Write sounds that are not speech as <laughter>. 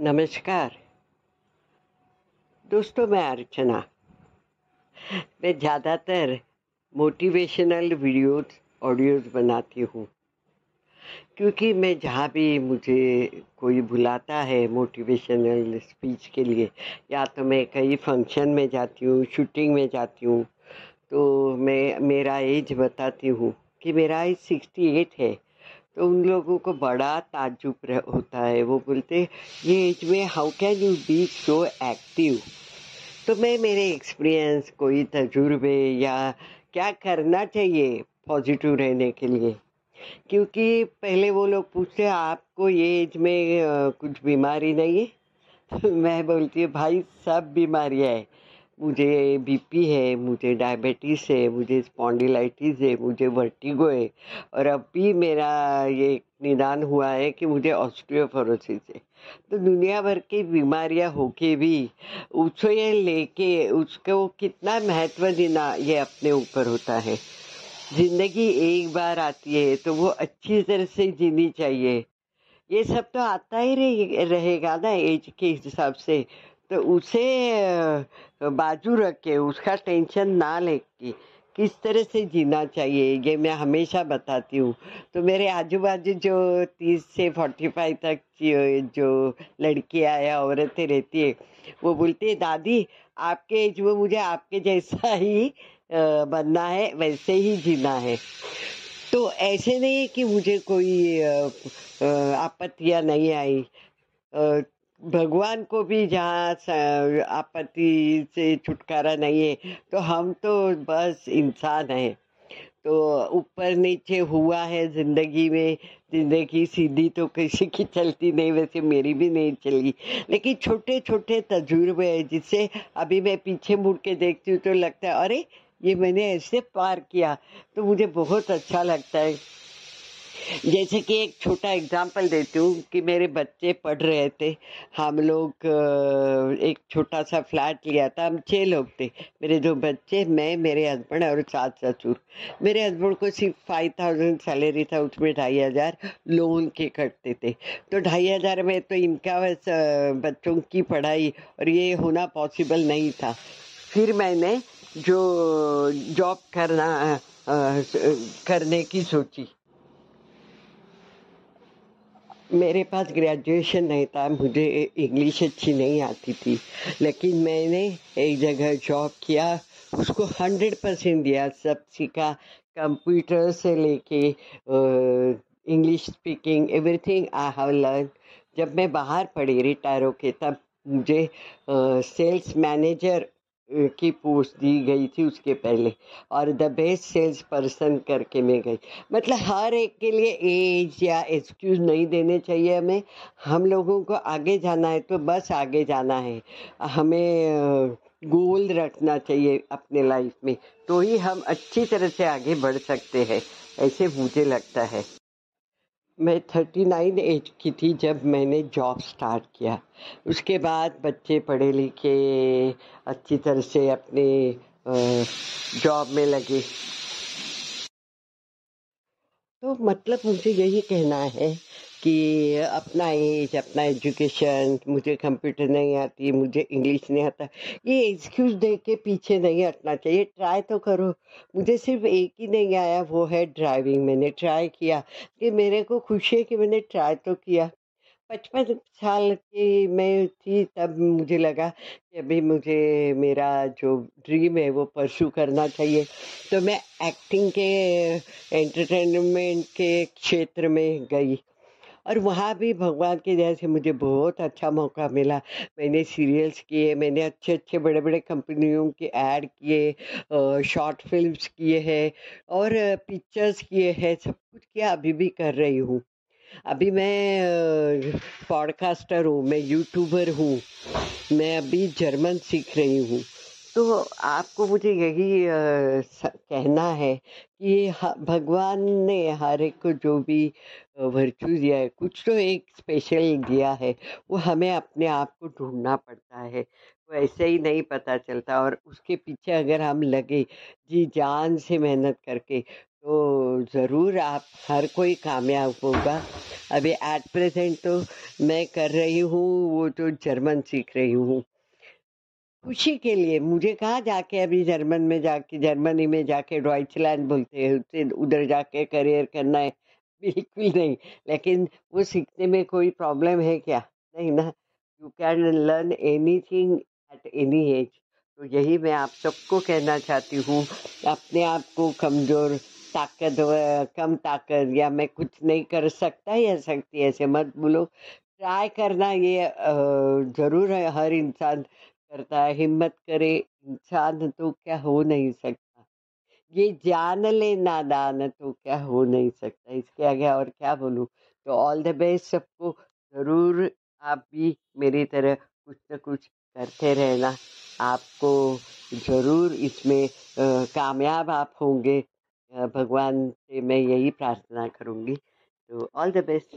नमस्कार। दोस्तों, मैं अर्चना। मैं ज़्यादातर मोटिवेशनल वीडियोस ऑडियोज बनाती हूँ। क्योंकि मैं जहाँ भी मुझे कोई बुलाता है मोटिवेशनल स्पीच के लिए, या तो मैं कई फ़ंक्शन में जाती हूँ शूटिंग में जाती हूँ तो मैं, मेरा एज बताती हूँ कि मेरा एज सिक्सटी एट है। तो उन लोगों को बड़ा ताजुब होता है। वो बोलते, ये एज में how can you be so active तो मैं, मेरे एक्सपीरियंस कोई तजुर्बे या क्या करना चाहिए पॉजिटिव रहने के लिए? क्योंकि पहले वो लोग पूछते, आपको ये एज में कुछ बीमारी नहीं है? <laughs> मैं बोलती हूँ, भाई, सब बीमारियाँ है। मुझे बीपी है, मुझे डायबिटीज़ है, मुझे स्पॉन्डिलाइटिस है, मुझे वर्टिगो है। और अब भी मेरा ये निदान हुआ है कि मुझे ऑस्ट्रियोफोरोसिस है। तो दुनिया भर की बीमारियाँ होके भी उसको ये लेके उसको कितना महत्व देना ये अपने ऊपर होता है। ज़िंदगी एक बार आती है तो वो अच्छी तरह से जीनी चाहिए। ये सब तो आता ही रहेगा ना एज के हिसाब से। तो उसे बाजू रख के उसका टेंशन ना लेके किस तरह से जीना चाहिए, ये मैं हमेशा बताती हूँ। तो मेरे आजू बाजू जो तीस से फोर्टी फाइव तक जो लड़कियाँ या औरतें रहती है, वो बोलती है, दादी, आपके एज में मुझे आपके जैसा <laughs> ही बनना है, वैसे ही जीना है। तो ऐसे नहीं कि मुझे कोई आपत्तियाँ नहीं आई। भगवान को भी जहाँ आपत्ति से छुटकारा नहीं है तो हम तो बस इंसान हैं। तो ऊपर नीचे हुआ है ज़िंदगी में, ज़िंदगी सीधी तो किसी की चलती नहीं, वैसे मेरी भी नहीं चली। लेकिन छोटे छोटे तजुर्बे हैं, जिससे अभी मैं पीछे मुड़ के देखती हूँ तो लगता है, अरे, ये मैंने ऐसे पार किया। तो मुझे बहुत अच्छा लगता है। जैसे कि एक छोटा एग्ज़ाम्पल देती हूँ कि मेरे बच्चे पढ़ रहे थे। हम लोग एक छोटा सा फ्लैट लिया था हम छः लोग थे। मेरे दो बच्चे मैं मेरे हस्बैंड और सास ससुर। मेरे हस्बैंड को सिर्फ़ फाइव थाउज़ेंड सैलरी था उसमें ढाई हज़ार लोन के कटते थे। तो ढाई हज़ार में तो इनका बस बच्चों की पढ़ाई और ये होना पॉसिबल नहीं था। फिर मैंने जो जॉब करना आ, करने की सोची। मेरे पास ग्रेजुएशन नहीं था, मुझे इंग्लिश अच्छी नहीं आती थी। लेकिन मैंने एक जगह जॉब किया, उसको हंड्रेड परसेंट दिया, सब सीखा कंप्यूटर से लेके English speaking everything I have learn जब मैं बाहर पढ़ी रिटायर होके तब मुझे सेल्स मैनेजर की पोस्ट दी गई थी उसके पहले और द बेस्ट सेल्स पर्सन करके मैं गई। मतलब हर एक के लिए एज या एक्सक्यूज़ नहीं देने चाहिए हमें। हम लोगों को आगे जाना है तो बस आगे जाना है। हमें गोल रखना चाहिए अपने लाइफ में। तो ही हम अच्छी तरह से आगे बढ़ सकते हैं, ऐसे मुझे लगता है। मैं थर्टी नाइन एज की थी जब मैंने जॉब स्टार्ट किया। उसके बाद बच्चे पढ़े लिखे, अच्छी तरह से अपने जॉब में लगे। तो मतलब मुझे यही कहना है कि अपना एज अपना एजुकेशन मुझे कंप्यूटर नहीं आती, मुझे इंग्लिश नहीं आता। ये एक्सक्यूज़ दे के पीछे नहीं हटना चाहिए। ट्राई तो करो। मुझे सिर्फ़ एक ही नहीं आया, वो है ड्राइविंग मैंने ट्राई किया कि मेरे को खुशी है कि मैंने ट्राई तो किया। पचपन साल की मैं थी, तब मुझे लगा कि अभी मुझे मेरा जो ड्रीम है, वो परसू करना चाहिए। तो मैं एक्टिंग के एंटरटेनमेंट के क्षेत्र में गई। और वहाँ भी भगवान की दया से मुझे बहुत अच्छा मौका मिला। मैंने सीरियल्स किए, मैंने अच्छे अच्छे बड़े बड़े कंपनियों के ऐड किए शॉर्ट फिल्म्स किए हैं और पिक्चर्स किए हैं, सब कुछ किया, अभी भी कर रही हूँ। अभी मैं पॉडकास्टर हूँ, मैं यूट्यूबर हूँ, मैं अभी जर्मन सीख रही हूँ। तो आपको मुझे यही कहना है कि भगवान ने हर एक को जो भी वर्चू दिया है, कुछ तो एक स्पेशल दिया है, वो हमें अपने आप को ढूंढना पड़ता है। वो ऐसे ही नहीं पता चलता और उसके पीछे अगर हम लगे, जी जान से मेहनत करके तो ज़रूर आप हर कोई कामयाब होगा। अभी एट प्रेजेंट तो मैं कर रही हूँ, वो तो जर्मन सीख रही हूँ। खुशी के लिए। मुझे कहा जाके अभी जर्मन में जाके, जर्मनी में जाके डॉइचलैंड बोलते हैं उधर जाके करियर करना है। <laughs> बिल्कुल नहीं। लेकिन वो सीखने में कोई प्रॉब्लम है क्या? नहीं ना। You can learn anything at any age तो यही मैं आप सबको कहना चाहती हूँ, अपने आप को कमज़ोर ताकत कम ताकत, या मैं कुछ नहीं कर सकता या सकती, ऐसे मत बोलो। ट्राई करना ये ज़रूर है हर इंसान। करता है, हिम्मत करे, इंसान तो क्या हो नहीं सकता। ये जान ले नादान तो क्या हो नहीं सकता। इसके आगे और क्या बोलूँ? तो ऑल द बेस्ट सबको। ज़रूर आप भी मेरी तरह कुछ न कुछ करते रहना। आपको ज़रूर इसमें कामयाब आप होंगे। भगवान से मैं यही प्रार्थना करूँगी। तो ऑल द बेस्ट